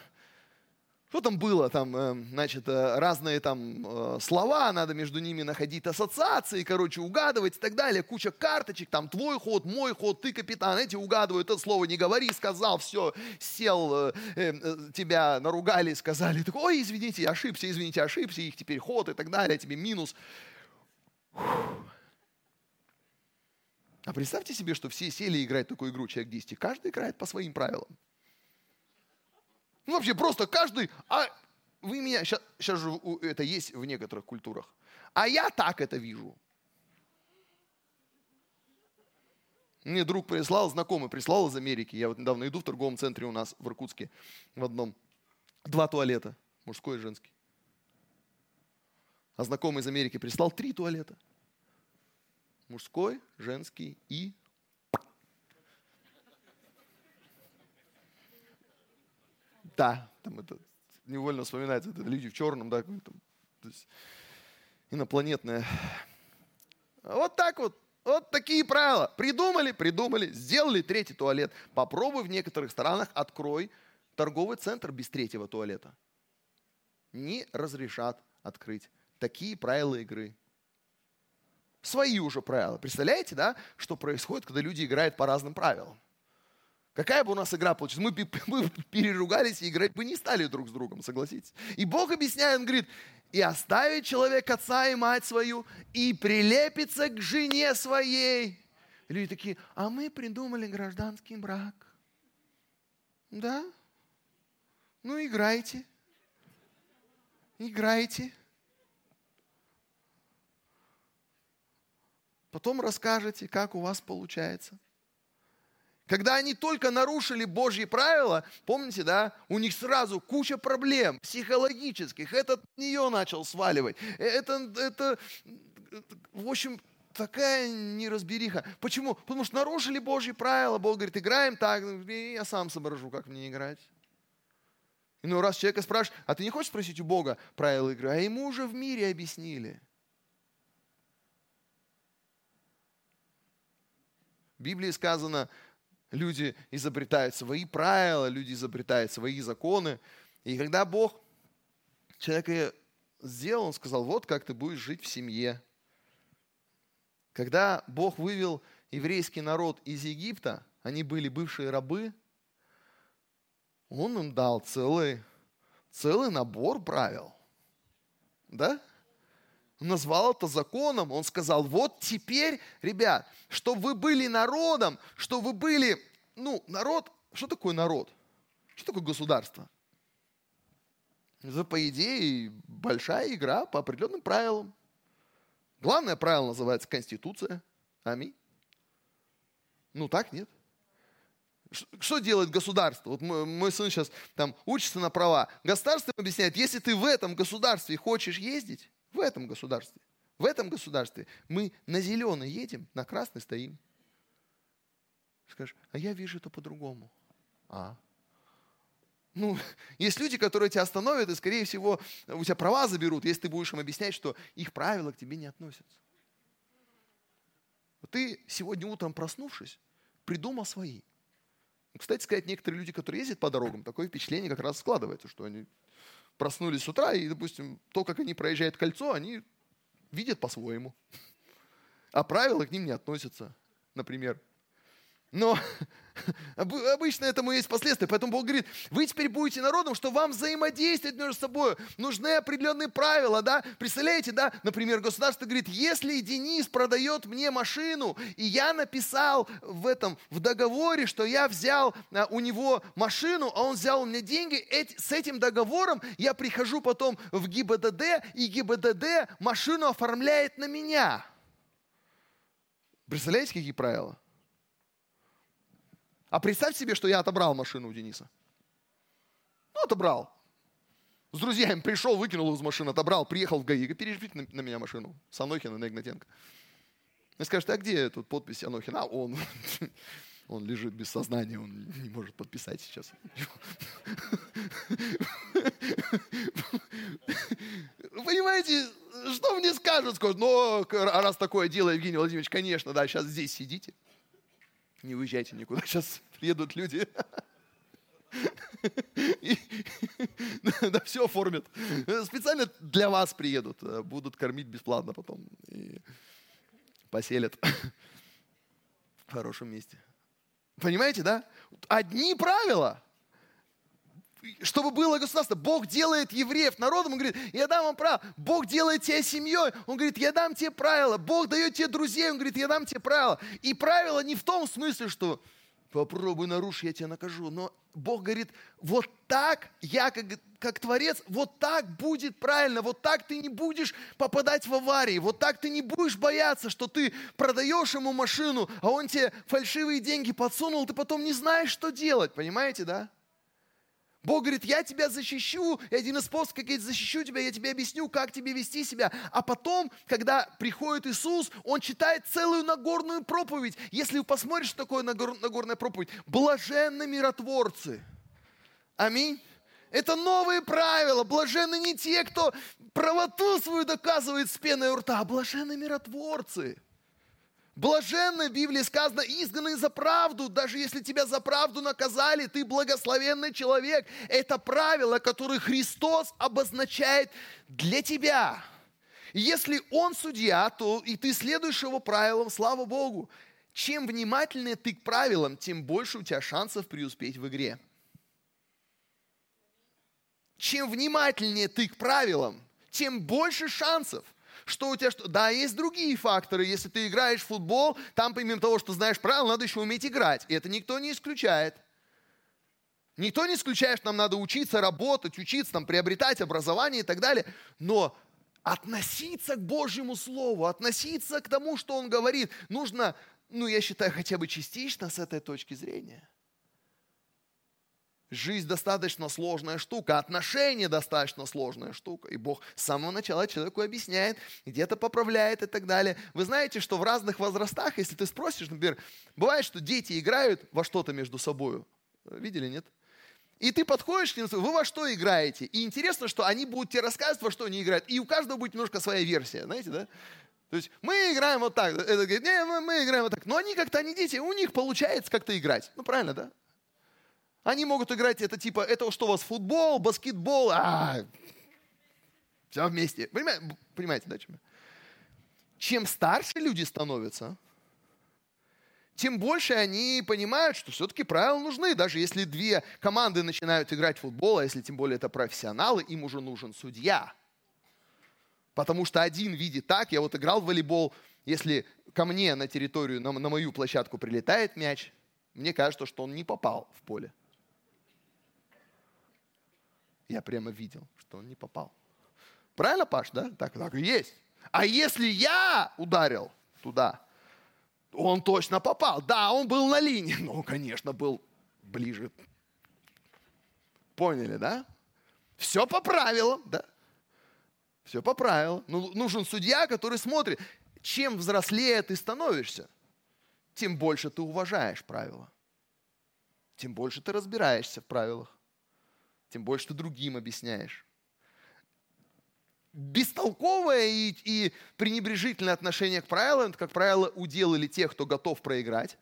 что там было? Там, э, значит, э, разные там э, слова, надо между ними находить ассоциации, короче, угадывать и так далее. Куча карточек, там твой ход, мой ход, ты капитан. Эти угадывают, это слово не говори, сказал, все, сел, тебя наругали, сказали, так, ой, извините, ошибся, извините, ошибся, их теперь ход и так далее, тебе минус. А представьте себе, что все сели играть такую игру, человек 10, каждый играет по своим правилам. Ну, вообще просто каждый, а вы меня, сейчас, сейчас же это есть в некоторых культурах, а я так это вижу. Мне друг прислал, знакомый прислал из Америки. Я вот недавно иду в торговом центре у нас в Иркутске, в одном. Два туалета, мужской и женский. А знакомый из Америки прислал три туалета. Мужской, женский и Да, там это невольно вспоминается, это люди в черном, да, там, то есть инопланетное. Вот так вот, вот такие правила. Придумали, придумали, сделали третий туалет. Попробуй в некоторых странах, открой торговый центр без третьего туалета. Не разрешат открыть. Такие правила игры. Свои уже правила. Представляете, да, что происходит, когда люди играют по разным правилам? Какая бы у нас игра получилась? Мы, мы переругались и играть бы не стали друг с другом, согласитесь? И Бог объясняет, он говорит, и оставит человек отца и мать свою, и прилепится к жене своей. И люди такие, а мы придумали гражданский брак. Да? Ну, играйте. Играйте. Потом расскажете, как у вас получается. Когда они только нарушили Божьи правила, помните, да, у них сразу куча проблем психологических. Этот нее начал сваливать. Это, это, в общем, такая неразбериха. Почему? Потому что нарушили Божьи правила. Бог говорит, играем так, я сам соображу, как мне играть. И ну раз человека спрашиваешь, а ты не хочешь спросить у Бога правила игры? А ему уже в мире объяснили. В Библии сказано, Люди изобретают свои правила, люди изобретают свои законы. И когда Бог человека сделал, Он сказал, вот как ты будешь жить в семье. Когда Бог вывел еврейский народ из Египта, они были бывшие рабы, Он им дал целый, целый набор правил. Да? Назвал это законом. Он сказал, вот теперь, ребят, чтобы вы были народом, чтобы вы были, ну, народ, что такое народ? Что такое государство? Это, по идее, большая игра по определенным правилам. Главное правило называется Конституция. Аминь. Ну так, нет? Что делает государство? Вот мой, мой сын сейчас там учится на права. Государство объясняет, если ты в этом государстве хочешь ездить, в этом государстве. В этом государстве мы на зеленый едем, на красный стоим. Скажешь, а я вижу это по-другому. А. Ну, есть люди, которые тебя остановят и, скорее всего, у тебя права заберут, если ты будешь им объяснять, что их правила к тебе не относятся. Ты сегодня утром проснувшись, придумал свои. Кстати сказать, некоторые люди, которые ездят по дорогам, такое впечатление как раз складывается, что они проснулись с утра, и, допустим, то, как они проезжают кольцо, они видят по-своему. А правила к ним не относятся, например. Но обычно этому есть последствия. Поэтому Бог говорит, вы теперь будете народом, что вам взаимодействовать между собой. Нужны определенные правила, да? Представляете, да? Например, государство говорит, если Денис продает мне машину, и я написал в этом, в договоре, что я взял а, у него машину, а он взял у меня деньги, эти, с этим договором я прихожу потом в ГИБДД, и ГИБДД машину оформляет на меня. Представляете, какие правила? А представь себе, что я отобрал машину у Дениса. Ну, отобрал. С друзьями пришел, выкинул из машины, отобрал, приехал в ГАИ, переживите на, на меня машину. С Анохина на Игнатенко. И скажет, а где тут подпись Анохина? А он, он лежит без сознания, он не может подписать сейчас. Понимаете, что мне скажут? Скажут, ну, раз такое дело, Евгений Владимирович, конечно, да, сейчас здесь сидите. Не уезжайте никуда, сейчас приедут люди. Да, все оформят. Специально для вас приедут. Будут кормить бесплатно потом. И поселят в хорошем месте. Понимаете, да? Одни правила чтобы было государство. Бог делает евреев народом, он говорит, я дам вам право. Бог делает тебя семьей, он говорит, я дам тебе правила. Бог дает тебе друзей, он говорит, я дам тебе правила. И правила не в том смысле, что попробуй нарушить, я тебя накажу. Но Бог говорит, вот так я, как, как Творец, вот так будет правильно, вот так ты не будешь попадать в аварии, вот так ты не будешь бояться, что ты продаешь ему машину, а он тебе фальшивые деньги подсунул, ты потом не знаешь, что делать, понимаете, да? Бог говорит, я тебя защищу, и один из способов, как я защищу тебя, я тебе объясню, как тебе вести себя. А потом, когда приходит Иисус, Он читает целую Нагорную проповедь. Если вы посмотрите, что такое Нагорная проповедь, блаженны миротворцы. Аминь. Это новые правила. Блаженны не те, кто правоту свою доказывает с пеной у рта, а блаженны миротворцы. Блаженны, в Библии сказано, изгнанный за правду. Даже если тебя за правду наказали, ты благословенный человек. Это правило, которое Христос обозначает для тебя. если Он судья, то и ты следуешь Его правилам, слава Богу. Чем внимательнее ты к правилам, тем больше у тебя шансов преуспеть в игре. Чем внимательнее ты к правилам, тем больше шансов – что у тебя что? Да, есть другие факторы. Если ты играешь в футбол, там помимо того, что знаешь правила, надо еще уметь играть. И это никто не исключает. Никто не исключает, что нам надо учиться, работать, учиться, там, приобретать образование и так далее. Но относиться к Божьему Слову, относиться к тому, что Он говорит, нужно, ну, я считаю, хотя бы частично с этой точки зрения. Жизнь достаточно сложная штука, отношения достаточно сложная штука. И Бог с самого начала человеку объясняет, где-то поправляет и так далее. Вы знаете, что в разных возрастах, если ты спросишь, например, бывает, что дети играют во что-то между собой. Видели, нет? И ты подходишь к ним, вы во что играете? И интересно, что они будут тебе рассказывать, во что они играют. И у каждого будет немножко своя версия, знаете, да? То есть мы играем вот так. Это говорит, не, мы, мы играем вот так. Но они как-то, они дети, у них получается как-то играть. Ну, правильно, да? Они могут играть это типа, это что у вас, футбол, баскетбол, а, все вместе. Понимаете, понимаете, да, чем? Чем старше люди становятся, тем больше они понимают, что все-таки правила нужны. Даже если две команды начинают играть в футбол, а если тем более это профессионалы, им уже нужен судья. Потому что один видит так, я вот играл в волейбол, если ко мне на территорию, на, на мою площадку прилетает мяч, мне кажется, что он не попал в поле. Я прямо видел, что он не попал. Правильно, Паш, да? Так, так и есть. А если я ударил туда, он точно попал. Да, он был на линии. Ну, конечно, был ближе. Поняли, да? Все по правилам, да? Все по правилам. Ну, нужен судья, который смотрит. Чем взрослее ты становишься, тем больше ты уважаешь правила. Тем больше ты разбираешься в правилах. Тем больше ты другим объясняешь. Бестолковое и, и пренебрежительное отношение к правилам, это, как правило, удел или тех, кто готов проиграть,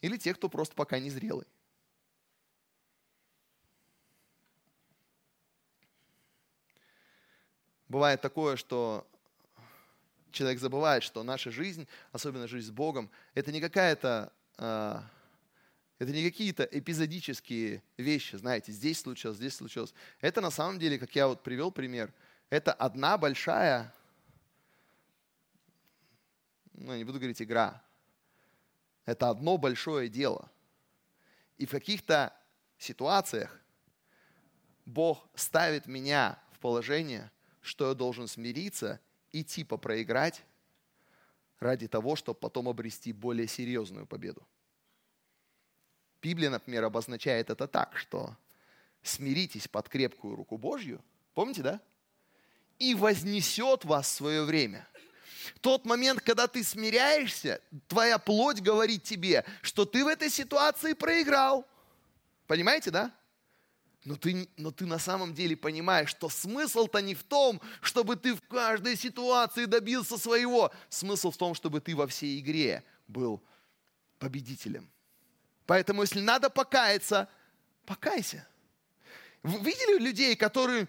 или тех, кто просто пока не зрелый. Бывает такое, что человек забывает, что наша жизнь, особенно жизнь с Богом, это не какая-то а, это не какие-то эпизодические вещи, знаете, здесь случилось, здесь случилось. Это на самом деле, как я вот привел пример, это одна большая, ну, не буду говорить игра, это одно большое дело. И в каких-то ситуациях Бог ставит меня в положение, что я должен смириться и типа проиграть ради того, чтобы потом обрести более серьезную победу. Библия, например, обозначает это так, что смиритесь под крепкую руку Божью, помните, да? И вознесет вас свое время. Тот момент, когда ты смиряешься, твоя плоть говорит тебе, что ты в этой ситуации проиграл. Понимаете, да? Но ты, но ты на самом деле понимаешь, что смысл-то не в том, чтобы ты в каждой ситуации добился своего. Смысл в том, чтобы ты во всей игре был победителем. Поэтому, если надо покаяться, покайся. Вы видели людей, которые,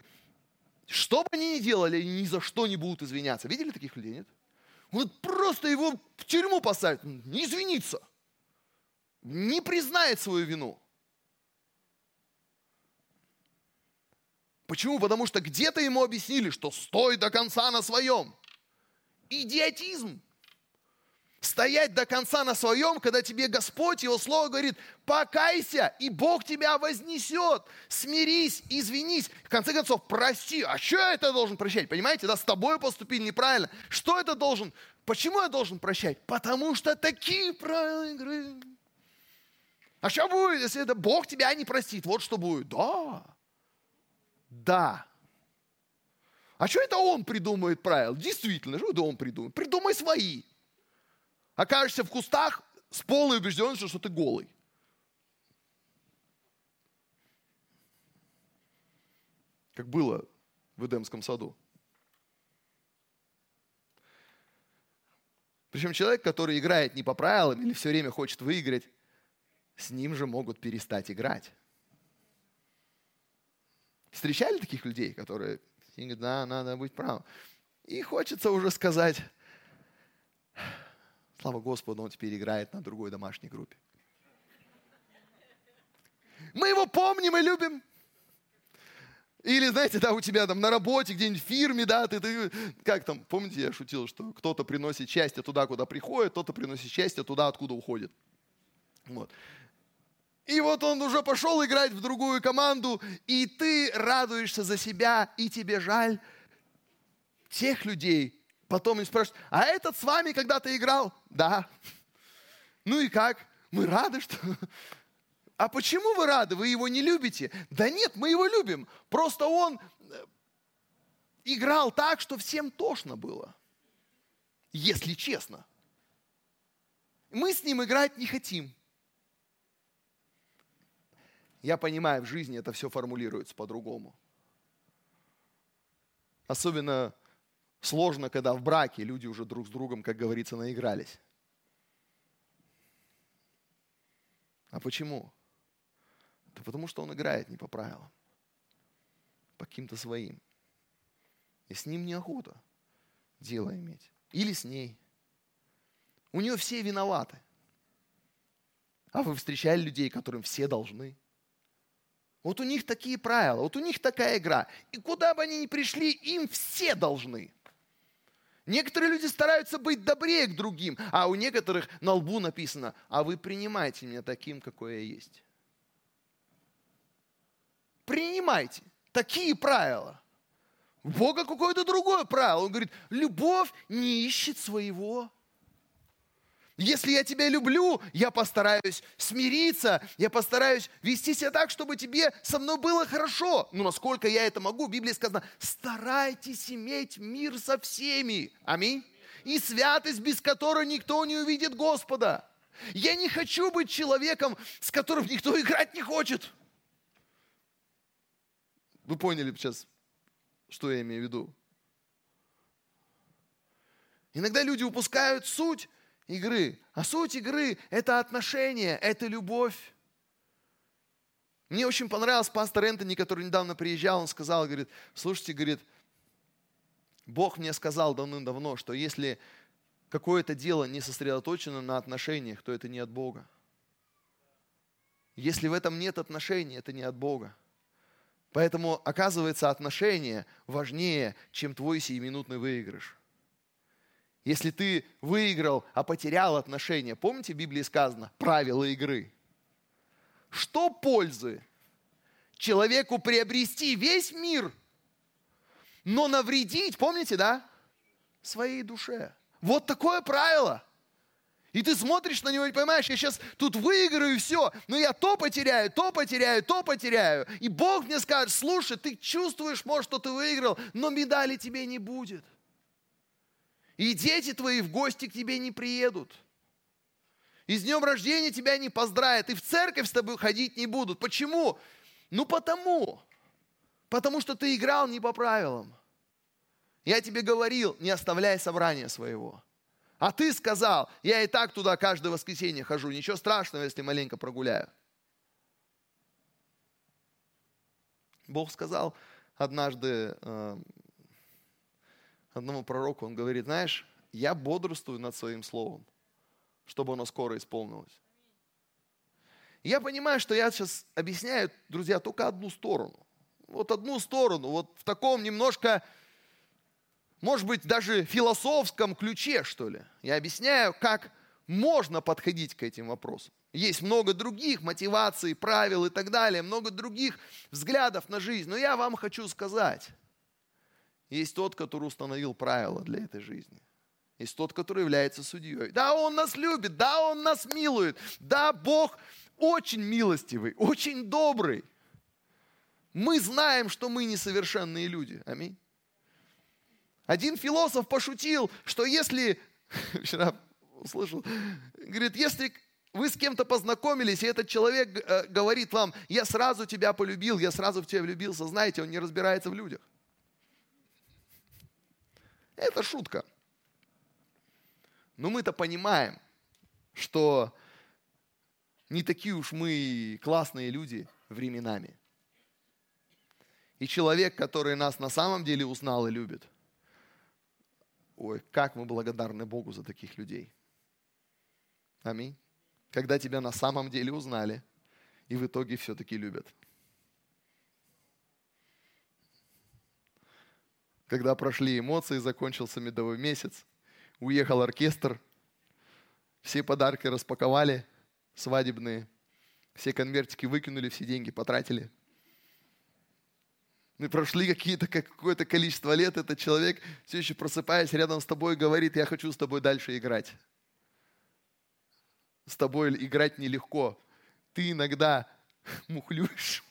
что бы они ни делали, ни за что не будут извиняться? Видели таких людей, нет? Вот просто его в тюрьму посадят, не извиниться, не признает свою вину. Почему? Потому что где-то ему объяснили, что стой до конца на своем. Идиотизм стоять до конца на своем, когда тебе Господь, Его Слово говорит, покайся, и Бог тебя вознесет, смирись, извинись. В конце концов, прости. А что я это должен прощать? Понимаете, да, с тобой поступили неправильно. Что это должен? Почему я должен прощать? Потому что такие правила игры. А что будет, если это Бог тебя не простит? Вот что будет. Да. Да. А что это он придумает правила? Действительно, что это он придумает? Придумай свои окажешься в кустах с полной убежденностью, что ты голый. Как было в Эдемском саду. Причем человек, который играет не по правилам или все время хочет выиграть, с ним же могут перестать играть. Встречали таких людей, которые говорят, да, надо быть правым. И хочется уже сказать, Слава Господу, он теперь играет на другой домашней группе. Мы его помним и любим. Или, знаете, да, у тебя там на работе, где-нибудь в фирме, да, ты, ты, как там, помните, я шутил, что кто-то приносит счастье туда, куда приходит, кто-то приносит счастье туда, откуда уходит. Вот. И вот он уже пошел играть в другую команду, и ты радуешься за себя, и тебе жаль тех людей, Потом им спрашивают, а этот с вами когда-то играл? Да. Ну и как? Мы рады, что... А почему вы рады? Вы его не любите? Да нет, мы его любим. Просто он э, играл так, что всем тошно было. Если честно. Мы с ним играть не хотим. Я понимаю, в жизни это все формулируется по-другому. Особенно Сложно, когда в браке люди уже друг с другом, как говорится, наигрались. А почему? Да потому что он играет не по правилам, по каким-то своим. И с ним неохота дело иметь. Или с ней. У нее все виноваты. А вы встречали людей, которым все должны? Вот у них такие правила, вот у них такая игра. И куда бы они ни пришли, им все должны. Некоторые люди стараются быть добрее к другим, а у некоторых на лбу написано, а вы принимайте меня таким, какой я есть. Принимайте. Такие правила. У Бога какое-то другое правило. Он говорит, любовь не ищет своего. Если я тебя люблю, я постараюсь смириться, я постараюсь вести себя так, чтобы тебе со мной было хорошо. Ну, насколько я это могу, в Библии сказано, старайтесь иметь мир со всеми. Аминь. И святость, без которой никто не увидит Господа. Я не хочу быть человеком, с которым никто играть не хочет. Вы поняли сейчас, что я имею в виду? Иногда люди упускают суть игры. А суть игры – это отношения, это любовь. Мне очень понравился пастор Энтони, который недавно приезжал, он сказал, говорит, слушайте, говорит, Бог мне сказал давным-давно, что если какое-то дело не сосредоточено на отношениях, то это не от Бога. Если в этом нет отношений, это не от Бога. Поэтому, оказывается, отношения важнее, чем твой сиюминутный выигрыш. Если ты выиграл, а потерял отношения, помните, в Библии сказано, правила игры. Что пользы человеку приобрести весь мир, но навредить, помните, да, своей душе? Вот такое правило. И ты смотришь на него и понимаешь, я сейчас тут выиграю все, но я то потеряю, то потеряю, то потеряю. И Бог мне скажет, слушай, ты чувствуешь, может, что ты выиграл, но медали тебе не будет. И дети твои в гости к тебе не приедут. И с днем рождения тебя не поздравят. И в церковь с тобой ходить не будут. Почему? Ну потому. Потому что ты играл не по правилам. Я тебе говорил, не оставляй собрания своего. А ты сказал, я и так туда каждое воскресенье хожу, ничего страшного, если маленько прогуляю. Бог сказал однажды э, одному пророку, он говорит, знаешь, я бодрствую над своим словом, чтобы оно скоро исполнилось. я понимаю, что я сейчас объясняю, друзья, только одну сторону. Вот одну сторону, вот в таком немножко, может быть, даже философском ключе, что ли. Я объясняю, как можно подходить к этим вопросам. Есть много других мотиваций, правил и так далее, много других взглядов на жизнь. Но я вам хочу сказать, есть тот, который установил правила для этой жизни. Есть тот, который является судьей. Да, Он нас любит, да, Он нас милует, да, Бог очень милостивый, очень добрый. Мы знаем, что мы несовершенные люди. Аминь. Один философ пошутил, что если, вчера услышал, говорит, если вы с кем-то познакомились, и этот человек э, говорит вам, я сразу тебя полюбил, я сразу в тебя влюбился, знаете, он не разбирается в людях. Это шутка. Но мы-то понимаем, что не такие уж мы классные люди временами. И человек, который нас на самом деле узнал и любит, ой, как мы благодарны Богу за таких людей. Аминь. Когда тебя на самом деле узнали и в итоге все-таки любят. Когда прошли эмоции, закончился медовый месяц, уехал оркестр, все подарки распаковали, свадебные, все конвертики выкинули, все деньги потратили. И прошли какие-то, какое-то количество лет, этот человек все еще просыпаясь рядом с тобой говорит, я хочу с тобой дальше играть. С тобой играть нелегко. Ты иногда мухлюешь.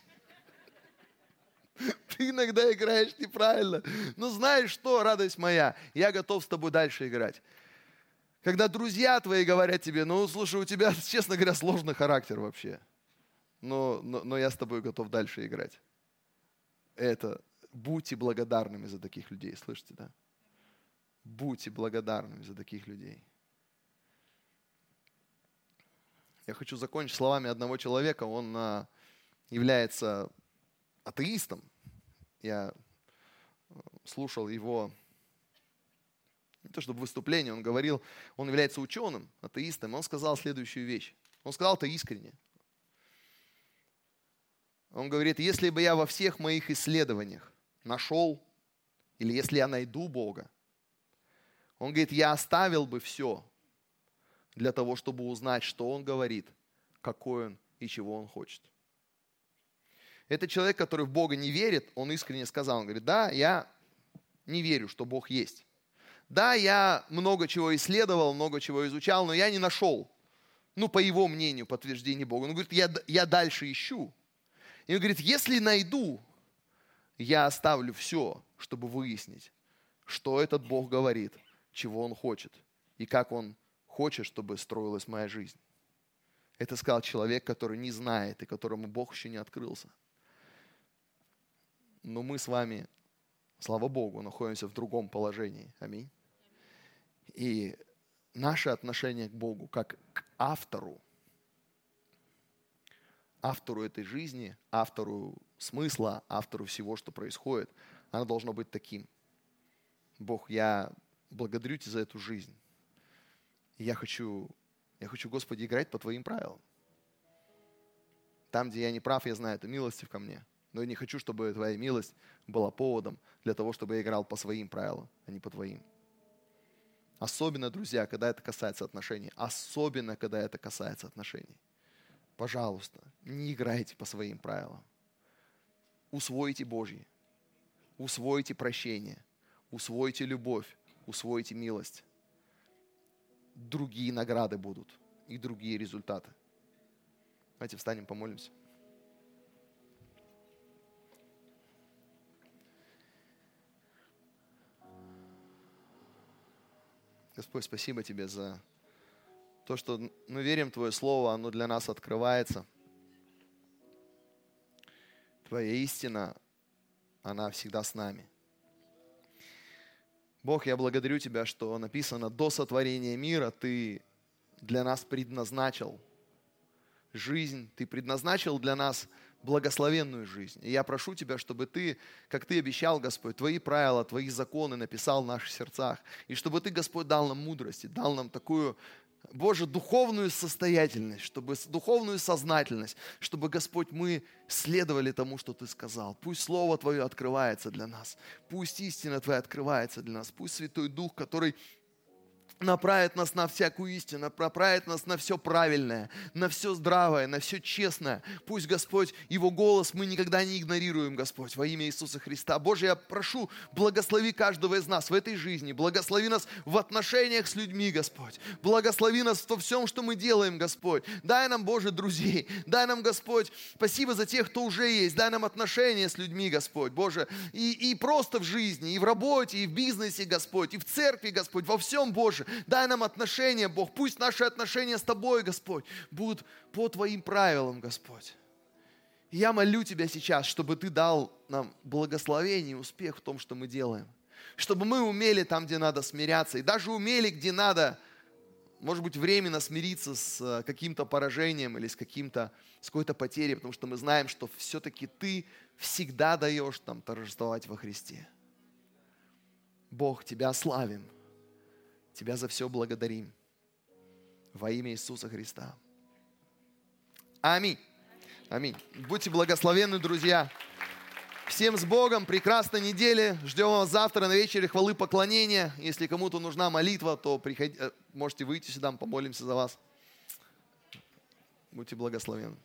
Ты иногда играешь неправильно. Но знаешь что, радость моя, я готов с тобой дальше играть. Когда друзья твои говорят тебе, ну, слушай, у тебя, честно говоря, сложный характер вообще. Но, но, но я с тобой готов дальше играть. Это будьте благодарными за таких людей, слышите, да? Будьте благодарными за таких людей. Я хочу закончить словами одного человека. Он а, является атеистом. Я э, слушал его, не то чтобы выступление, он говорил, он является ученым, атеистом, он сказал следующую вещь. Он сказал это искренне. Он говорит, если бы я во всех моих исследованиях нашел, или если я найду Бога, он говорит, я оставил бы все для того, чтобы узнать, что Он говорит, какой Он и чего Он хочет. Это человек, который в Бога не верит, он искренне сказал, он говорит, да, я не верю, что Бог есть. Да, я много чего исследовал, много чего изучал, но я не нашел, ну, по его мнению, подтверждение Бога. Он говорит, я, я дальше ищу. И он говорит, если найду, я оставлю все, чтобы выяснить, что этот Бог говорит, чего Он хочет и как Он хочет, чтобы строилась моя жизнь. Это сказал человек, который не знает и которому Бог еще не открылся. Но мы с вами, слава Богу, находимся в другом положении. Аминь. И наше отношение к Богу как к автору, автору этой жизни, автору смысла, автору всего, что происходит, оно должно быть таким. Бог, я благодарю Тебя за эту жизнь. Я хочу, я хочу, Господи, играть по Твоим правилам. Там, где я не прав, я знаю, это милостив ко мне. Но я не хочу, чтобы Твоя милость была поводом для того, чтобы я играл по своим правилам, а не по Твоим. Особенно, друзья, когда это касается отношений. Особенно, когда это касается отношений. Пожалуйста, не играйте по своим правилам. Усвойте Божье. Усвойте прощение. Усвойте любовь. Усвойте милость. Другие награды будут и другие результаты. Давайте встанем, помолимся. Господь, спасибо Тебе за то, что мы верим в Твое Слово, оно для нас открывается. Твоя истина, она всегда с нами. Бог, я благодарю Тебя, что написано, до сотворения мира Ты для нас предназначил жизнь, Ты предназначил для нас благословенную жизнь. И я прошу Тебя, чтобы Ты, как Ты обещал, Господь, Твои правила, Твои законы написал в наших сердцах. И чтобы Ты, Господь, дал нам мудрость, дал нам такую Боже, духовную состоятельность, чтобы духовную сознательность, чтобы, Господь, мы следовали тому, что Ты сказал. Пусть Слово Твое открывается для нас, пусть истина Твоя открывается для нас, пусть Святой Дух, который направит нас на всякую истину, направит нас на все правильное, на все здравое, на все честное. Пусть, Господь, Его голос мы никогда не игнорируем, Господь, во имя Иисуса Христа. Боже, я прошу, благослови каждого из нас в этой жизни, благослови нас в отношениях с людьми, Господь. Благослови нас во всем, что мы делаем, Господь. Дай нам, Боже, друзей. Дай нам, Господь, спасибо за тех, кто уже есть. Дай нам отношения с людьми, Господь, Боже. И, и просто в жизни, и в работе, и в бизнесе, Господь, и в церкви, Господь, во всем, Боже. Дай нам отношения, Бог. Пусть наши отношения с Тобой, Господь, будут по Твоим правилам, Господь. Я молю Тебя сейчас, чтобы Ты дал нам благословение и успех в том, что мы делаем. Чтобы мы умели там, где надо смиряться, и даже умели, где надо, может быть, временно смириться с э, каким-то поражением или с, каким-то, с какой-то потерей, потому что мы знаем, что все-таки Ты всегда даешь нам торжествовать во Христе. Бог, Тебя славим. Тебя за все благодарим. Во имя Иисуса Христа. Аминь. Аминь. Будьте благословенны, друзья. Всем с Богом, прекрасной недели. Ждем вас завтра на вечере хвалы поклонения. Если кому-то нужна молитва, то приходи, э, можете выйти сюда, мы помолимся за вас. Будьте благословенны.